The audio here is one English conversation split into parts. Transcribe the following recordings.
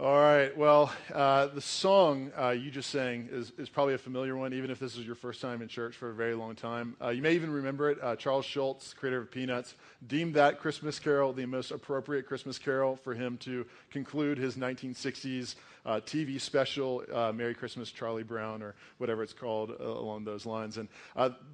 All right. Well, uh, the song uh, you just sang is, is probably a familiar one, even if this is your first time in church for a very long time. Uh, you may even remember it. Uh, Charles Schulz, creator of Peanuts, deemed that Christmas carol the most appropriate Christmas carol for him to conclude his 1960s uh, TV special, uh, Merry Christmas, Charlie Brown, or whatever it's called along those lines. And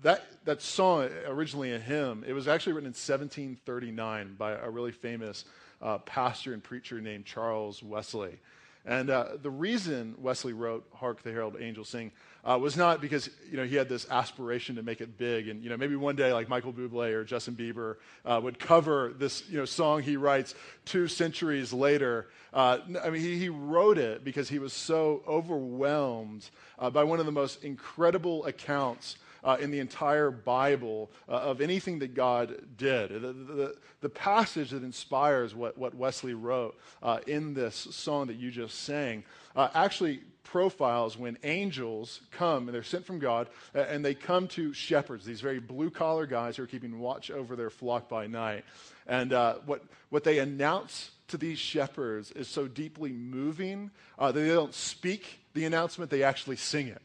that, that song, originally a hymn, it was actually written in 1739 by a really famous uh, pastor and preacher named Charles Wesley. And uh, the reason Wesley wrote "Hark the Herald Angels Sing" uh, was not because you know he had this aspiration to make it big, and you know maybe one day like Michael Bublé or Justin Bieber uh, would cover this you know song he writes two centuries later. Uh, I mean, he, he, wrote it because he was so overwhelmed uh, by one of the most incredible accounts uh, in the entire Bible uh, of anything that God did. The, the, the, passage that inspires what, what Wesley wrote uh, in this song that you just sang uh, actually profiles when angels come and they're sent from God and they come to shepherds, these very blue collar guys who are keeping watch over their flock by night. And uh, what, what they announce to these shepherds is so deeply moving uh, that they don't speak the announcement, they actually sing it.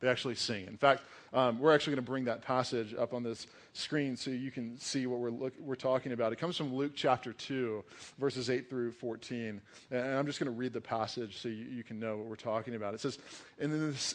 They actually sing. In fact, um, we're actually going to bring that passage up on this screen so you can see what we're, look, we're talking about. It comes from Luke chapter 2, verses 8 through 14. And I'm just going to read the passage so you, you can know what we're talking about. It says, And this,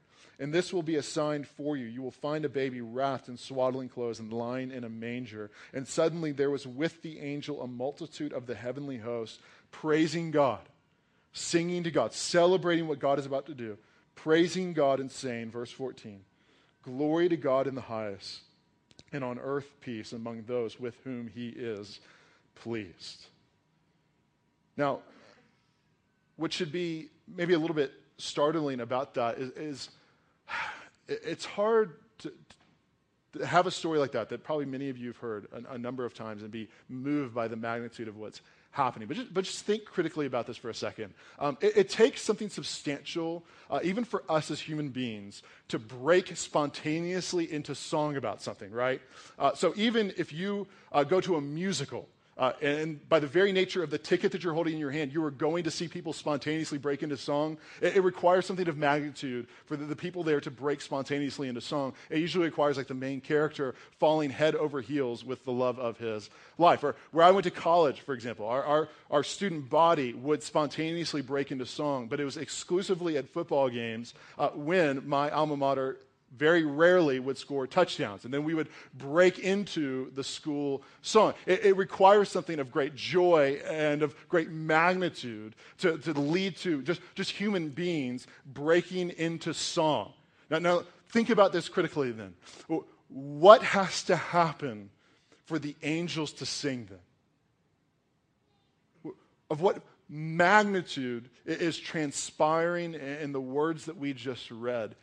And this will be a sign for you. You will find a baby wrapped in swaddling clothes and lying in a manger. And suddenly there was with the angel a multitude of the heavenly host, praising God, singing to God, celebrating what God is about to do, praising God and saying, verse 14, Glory to God in the highest, and on earth peace among those with whom he is pleased. Now, what should be maybe a little bit startling about that is, is it's hard to, to, have a story like that, that probably many of you have heard a, a number of times and be moved by the magnitude of what's happening. But just, but just think critically about this for a second. Um, it, it, takes something substantial, uh, even for us as human beings, to break spontaneously into song about something, right? Uh, so even if you uh, go to a musical, uh, and by the very nature of the ticket that you're holding in your hand, you are going to see people spontaneously break into song. It, it requires something of magnitude for the, the, people there to break spontaneously into song. It usually requires like the main character falling head over heels with the love of his life. Or where I went to college, for example, our, our, our student body would spontaneously break into song, but it was exclusively at football games uh, when my alma mater very rarely would score touchdowns. And then we would break into the school song. It, it, requires something of great joy and of great magnitude to, to lead to just, just human beings breaking into song. Now, now, think about this critically then. What has to happen for the angels to sing then? Of what magnitude is transpiring in the words that we just read?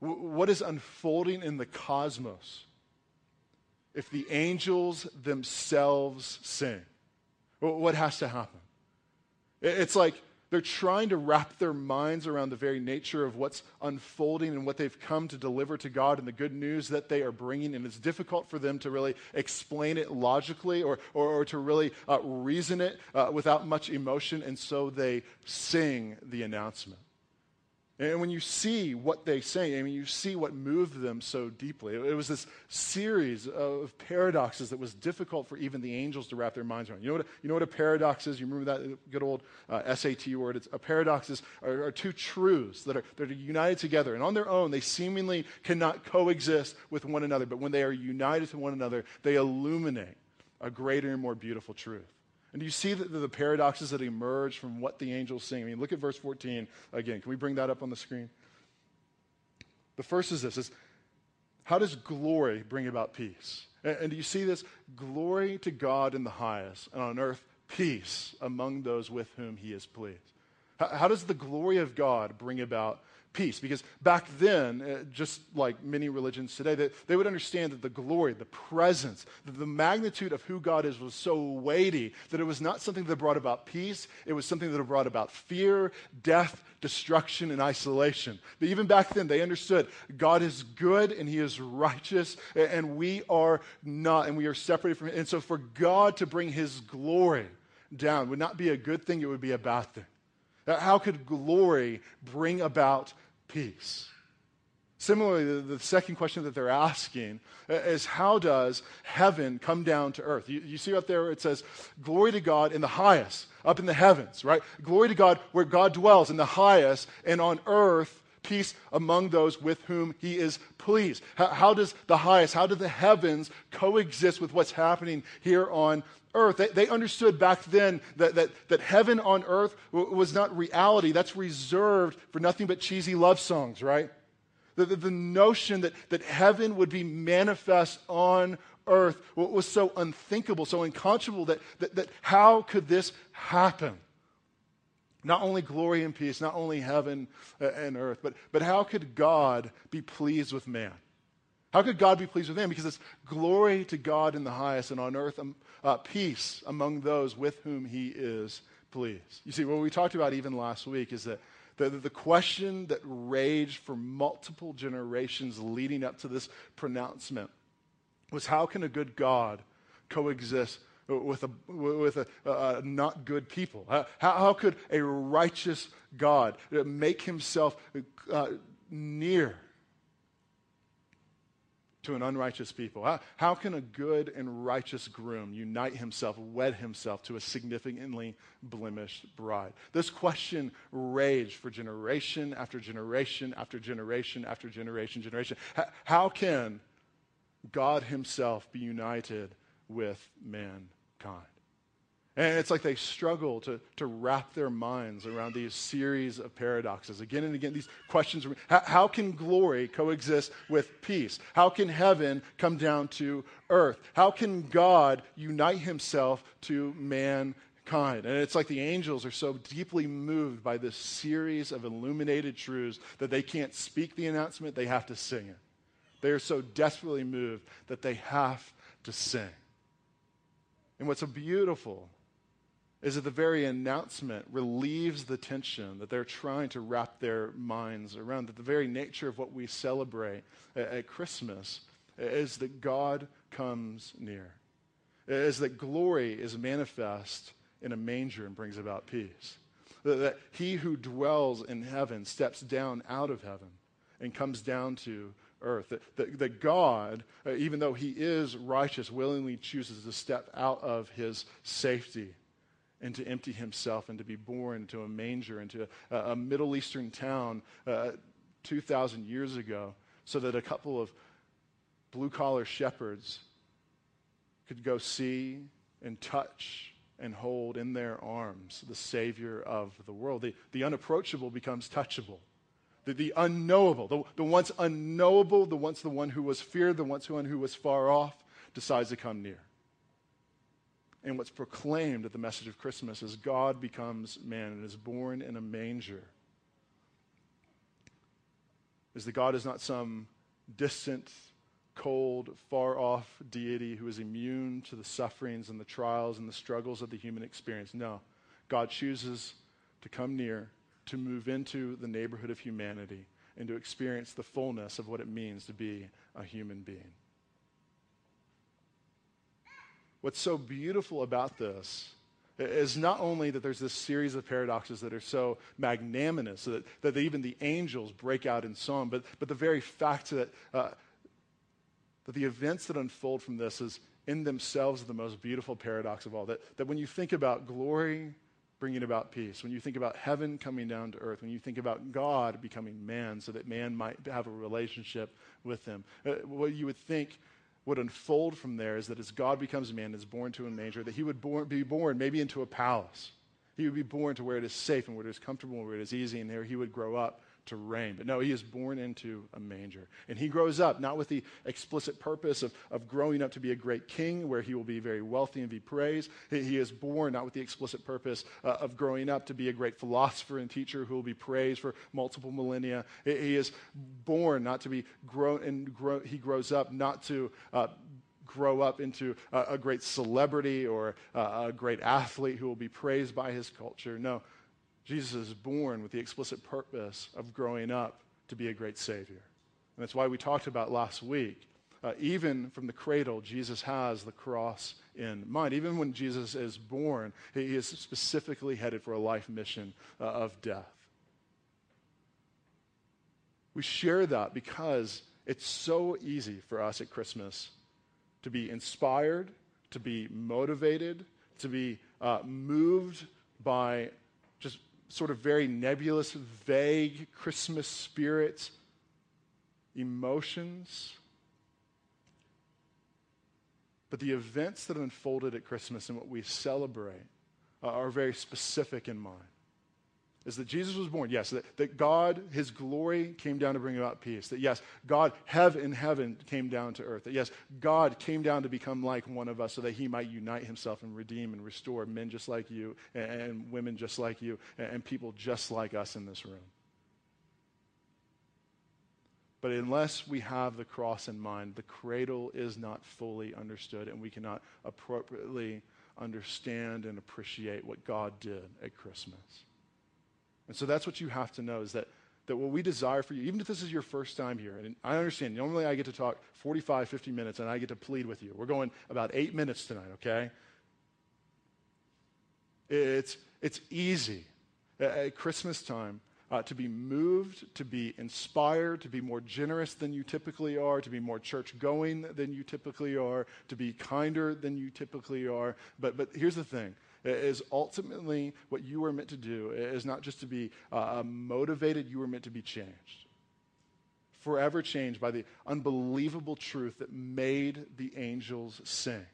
What is unfolding in the cosmos if the angels themselves sing? What has to happen? It's like they're trying to wrap their minds around the very nature of what's unfolding and what they've come to deliver to God and the good news that they are bringing. And it's difficult for them to really explain it logically or, or, or to really uh, reason it uh, without much emotion. And so they sing the announcement. And when you see what they say, I mean, you see what moved them so deeply. It was this series of paradoxes that was difficult for even the angels to wrap their minds around. You know what, you know what a paradox is? You remember that good old uh, SAT word? It's, a paradox is, are, are, two truths that are, that are united together. And on their own, they seemingly cannot coexist with one another. But when they are united to one another, they illuminate a greater and more beautiful truth. And do you see the, the, paradoxes that emerge from what the angels sing? I mean, look at verse 14 again. Can we bring that up on the screen? The first is this is how does glory bring about peace? And, and do you see this? Glory to God in the highest, and on earth peace among those with whom he is pleased. How, how does the glory of God bring about peace. Because back then, uh, just like many religions today, they, they would understand that the glory, the presence, the magnitude of who God is was so weighty that it was not something that brought about peace. It was something that brought about fear, death, destruction, and isolation. But even back then, they understood God is good and He is righteous, and we are not, and we are separated from Him. And so for God to bring His glory down would not be a good thing, it would be a bad thing. How could glory bring about peace? Similarly, the, second question that they're asking is how does heaven come down to earth? You, you, see up there it says, Glory to God in the highest, up in the heavens, right? Glory to God where God dwells in the highest, and on earth, peace among those with whom he is pleased. How, how does the highest, how do the heavens coexist with what's happening here on earth. They, they, understood back then that, that, that heaven on earth w- was not reality. That's reserved for nothing but cheesy love songs, right? The, the, the notion that, that heaven would be manifest on earth was so unthinkable, so unconscionable that, that, that how could this happen? Not only glory and peace, not only heaven and earth, but, but how could God be pleased with man? How could God be pleased with man? Because it's glory to God in the highest and on earth um, uh, peace among those with whom he is pleased. You see, what we talked about even last week is that the, the question that raged for multiple generations leading up to this pronouncement was how can a good God coexist with a, with a, a not good people? How, how, could a righteous God make himself uh, near to an unrighteous people? How, how can a good and righteous groom unite himself, wed himself to a significantly blemished bride? This question raged for generation after generation after generation after generation, generation. How, how can God himself be united with mankind? And it's like they struggle to, to wrap their minds around these series of paradoxes. Again and again, these questions how, can glory coexist with peace? How can heaven come down to earth? How can God unite himself to mankind? And it's like the angels are so deeply moved by this series of illuminated truths that they can't speak the announcement, they have to sing it. They are so desperately moved that they have to sing. And what's so beautiful is that the very announcement relieves the tension that they're trying to wrap their minds around. That the very nature of what we celebrate at, Christmas is that God comes near, is that glory is manifest in a manger and brings about peace. That he who dwells in heaven steps down out of heaven and comes down to earth. That, that, that God, uh, even though he is righteous, willingly chooses to step out of his safety and to empty himself and to be born to a manger into a, a Middle Eastern town uh, 2,000 years ago so that a couple of blue collar shepherds could go see and touch and hold in their arms the Savior of the world. The, the unapproachable becomes touchable. The, the unknowable, the, the once unknowable, the once the one who was feared, the once the one who was far off, decides to come near. And what's proclaimed at the message of Christmas is God becomes man and is born in a manger. Is that God is not some distant, cold, far off deity who is immune to the sufferings and the trials and the struggles of the human experience. No. God chooses to come near, to move into the neighborhood of humanity, and to experience the fullness of what it means to be a human being. What's so beautiful about this is not only that there's this series of paradoxes that are so magnanimous that, that even the angels break out in song, but, but the very fact that, uh, that the events that unfold from this is in themselves the most beautiful paradox of all. That, that when you think about glory bringing about peace, when you think about heaven coming down to earth, when you think about God becoming man so that man might have a relationship with him, uh, what you would think would unfold from there is that as God becomes man, is born to a manger, that he would born, be born maybe into a palace. He would be born to where it is safe and where it is comfortable and where it is easy, and there he would grow up to reign. But no, he is born into a manger. And he grows up not with the explicit purpose of, of growing up to be a great king where he will be very wealthy and be praised. He, he is born not with the explicit purpose uh, of growing up to be a great philosopher and teacher who will be praised for multiple millennia. He, he is born not to be grown, and grow, he grows up not to uh, grow up into a, great celebrity or a, a great athlete who will be praised by his culture. No, Jesus is born with the explicit purpose of growing up to be a great Savior. And that's why we talked about last week. Uh, even from the cradle, Jesus has the cross in mind. Even when Jesus is born, he is specifically headed for a life mission uh, of death. We share that because it's so easy for us at Christmas to be inspired, to be motivated, to be uh, moved by just sort of very nebulous, vague Christmas spirit emotions. But the events that unfolded at Christmas and what we celebrate are very specific in mind is that Jesus was born, yes, that, that God, his glory came down to bring about peace. That yes, God, heaven heaven came down to earth. That yes, God came down to become like one of us so that he might unite himself and redeem and restore men just like you and, and women just like you and, and people just like us in this room. But unless we have the cross in mind, the cradle is not fully understood, and we cannot appropriately understand and appreciate what God did at Christmas. And so that's what you have to know is that, that what we desire for you, even if this is your first time here, and I understand, normally I get to talk 45, 50 minutes and I get to plead with you. We're going about eight minutes tonight, okay? It's, it's easy at Christmas time uh, to be moved, to be inspired, to be more generous than you typically are, to be more church going than you typically are, to be kinder than you typically are. But, but here's the thing is ultimately what you were meant to do is not just to be uh, motivated, you were meant to be changed. Forever changed by the unbelievable truth that made the angels sing.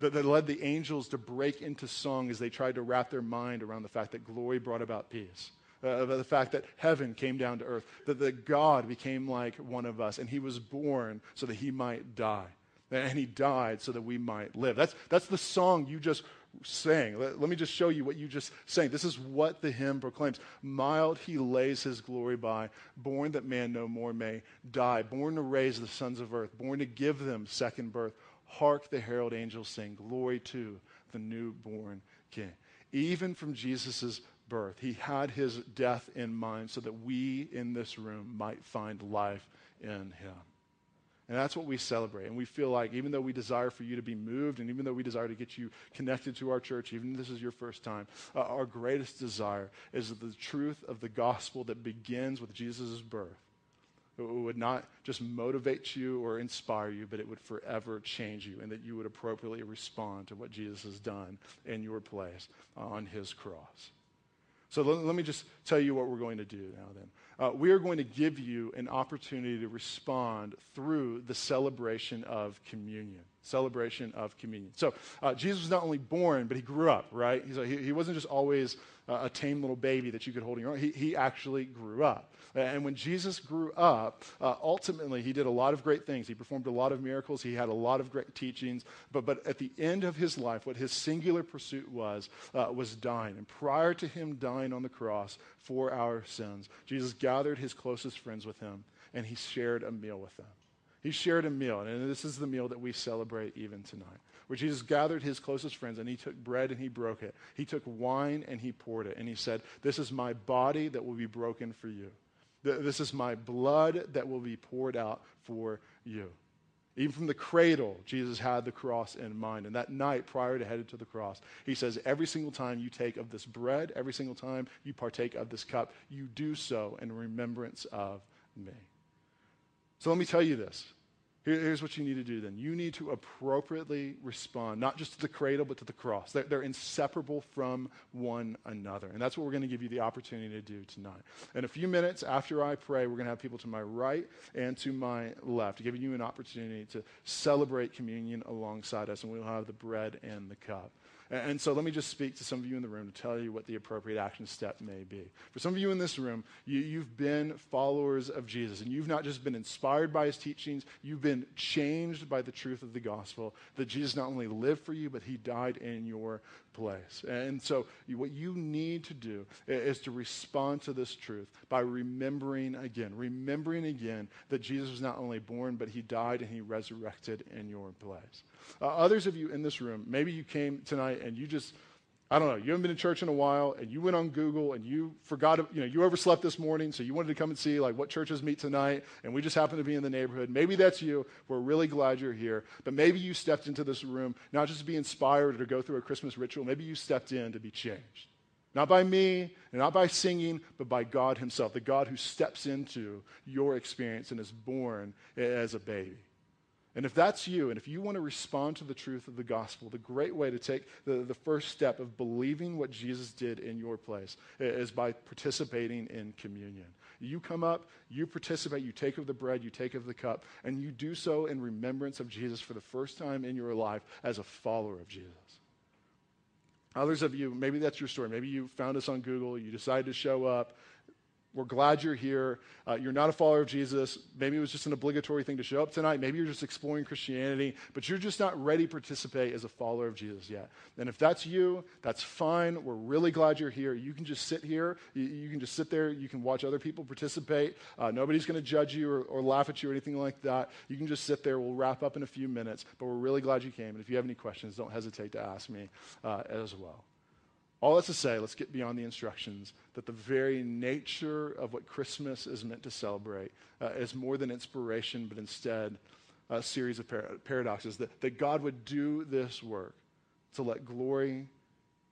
That, that led the angels to break into song as they tried to wrap their mind around the fact that glory brought about peace. Uh, the fact that heaven came down to earth, that, that God became like one of us, and he was born so that he might die. And he died so that we might live. That's, that's the song you just sang. Let, let, me just show you what you just sang. This is what the hymn proclaims. Mild he lays his glory by, born that man no more may die, born to raise the sons of earth, born to give them second birth. Hark the herald angels sing, glory to the newborn king. Even from Jesus' birth, he had his death in mind so that we in this room might find life in him. And that's what we celebrate. And we feel like, even though we desire for you to be moved, and even though we desire to get you connected to our church, even if this is your first time, uh, our greatest desire is that the truth of the gospel that begins with Jesus' birth it would not just motivate you or inspire you, but it would forever change you, and that you would appropriately respond to what Jesus has done in your place on his cross. So let, let me just tell you what we're going to do now then uh, we are going to give you an opportunity to respond through the celebration of communion. Celebration of communion. So, uh, Jesus was not only born, but he grew up, right? He's he, he wasn't just always uh, a tame little baby that you could hold in your arms. He, he actually grew up. And when Jesus grew up, uh, ultimately, he did a lot of great things. He performed a lot of miracles. He had a lot of great teachings. But, but at the end of his life, what his singular pursuit was, uh, was dying. And prior to him dying on the cross for our sins, Jesus gathered his closest friends with him and he shared a meal with them. He shared a meal, and this is the meal that we celebrate even tonight, where Jesus gathered his closest friends and he took bread and he broke it. He took wine and he poured it, and he said, This is my body that will be broken for you. This is my blood that will be poured out for you. Even from the cradle, Jesus had the cross in mind. And that night, prior to headed to the cross, he says, Every single time you take of this bread, every single time you partake of this cup, you do so in remembrance of me. So let me tell you this here's what you need to do then. You need to appropriately respond, not just to the cradle, but to the cross. They're, they're inseparable from one another. And that's what we're going to give you the opportunity to do tonight. In a few minutes after I pray, we're going to have people to my right and to my left, giving you an opportunity to celebrate communion alongside us, and we'll have the bread and the cup. And so let me just speak to some of you in the room to tell you what the appropriate action step may be. For some of you in this room, you, have been followers of Jesus, and you've not just been inspired by his teachings, you've been changed by the truth of the gospel that Jesus not only lived for you, but he died in your place. And so, what you need to do is to respond to this truth by remembering again, remembering again that Jesus was not only born, but he died and he resurrected in your place. Uh, others of you in this room, maybe you came tonight and you just, I don't know, you haven't been in church in a while and you went on Google and you forgot, you know, you overslept this morning, so you wanted to come and see like what churches meet tonight and we just happen to be in the neighborhood. Maybe that's you. We're really glad you're here. But maybe you stepped into this room not just to be inspired or to go through a Christmas ritual, maybe you stepped in to be changed. Not by me, and not by singing, but by God Himself, the God who steps into your experience and is born as a baby. And if that's you, and if you want to respond to the truth of the gospel, the great way to take the, the first step of believing what Jesus did in your place is by participating in communion. You come up, you participate, you take of the bread, you take of the cup, and you do so in remembrance of Jesus for the first time in your life as a follower of Jesus. Others of you, maybe that's your story. Maybe you found us on Google, you decided to show up, we're glad you're here. Uh, you're not a follower of Jesus. Maybe it was just an obligatory thing to show up tonight. Maybe you're just exploring Christianity, but you're just not ready to participate as a follower of Jesus yet. And if that's you, that's fine. We're really glad you're here. You can just sit here. You, you can just sit there. You can watch other people participate. Uh, nobody's going to judge you or, or laugh at you or anything like that. You can just sit there. We'll wrap up in a few minutes, but we're really glad you came. And if you have any questions, don't hesitate to ask me uh, as well. All that's to say, let's get beyond the instructions that the very nature of what Christmas is meant to celebrate uh, is more than inspiration, but instead a series of par- paradoxes. That, that God would do this work to let glory,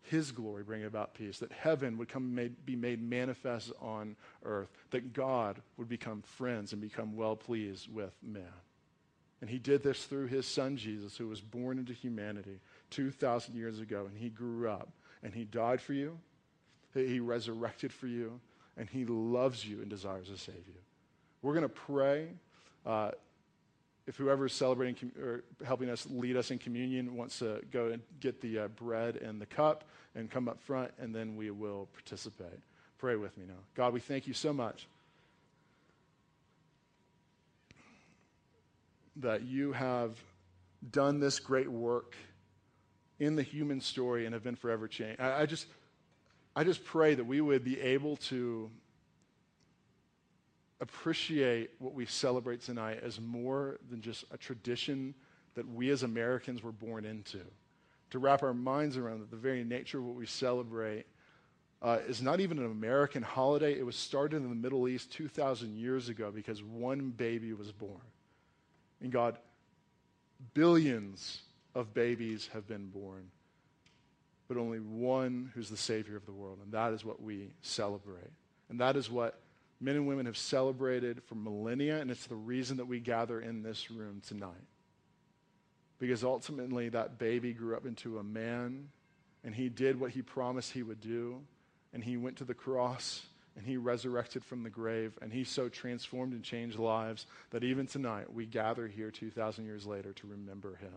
His glory, bring about peace, that heaven would come made, be made manifest on earth, that God would become friends and become well pleased with man. And He did this through His Son Jesus, who was born into humanity 2,000 years ago, and He grew up and He died for you, He resurrected for you, and He loves you and desires to save you. We're going to pray. Uh, if whoever is celebrating or helping us lead us in communion wants to go and get the uh, bread and the cup and come up front, and then we will participate. Pray with me now. God, we thank you so much that you have done this great work in the human story and have been forever changed. I, I, just, I just pray that we would be able to appreciate what we celebrate tonight as more than just a tradition that we as Americans were born into. To wrap our minds around that the very nature of what we celebrate uh, is not even an American holiday. It was started in the Middle East 2,000 years ago because one baby was born. And God, billions of babies have been born, but only one who's the Savior of the world. And that is what we celebrate. And that is what men and women have celebrated for millennia, and it's the reason that we gather in this room tonight. Because ultimately, that baby grew up into a man, and he did what he promised he would do, and he went to the cross and he resurrected from the grave, and he so transformed and changed lives that even tonight we gather here 2,000 years later to remember him.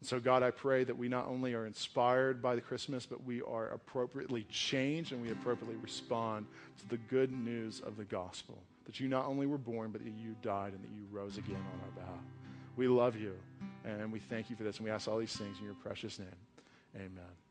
And so, God, I pray that we not only are inspired by the Christmas, but we are appropriately changed and we appropriately respond to the good news of the gospel. That you not only were born, but that you died and that you rose again on our behalf. We love you and we thank you for this. And we ask all these things in your precious name. Amen.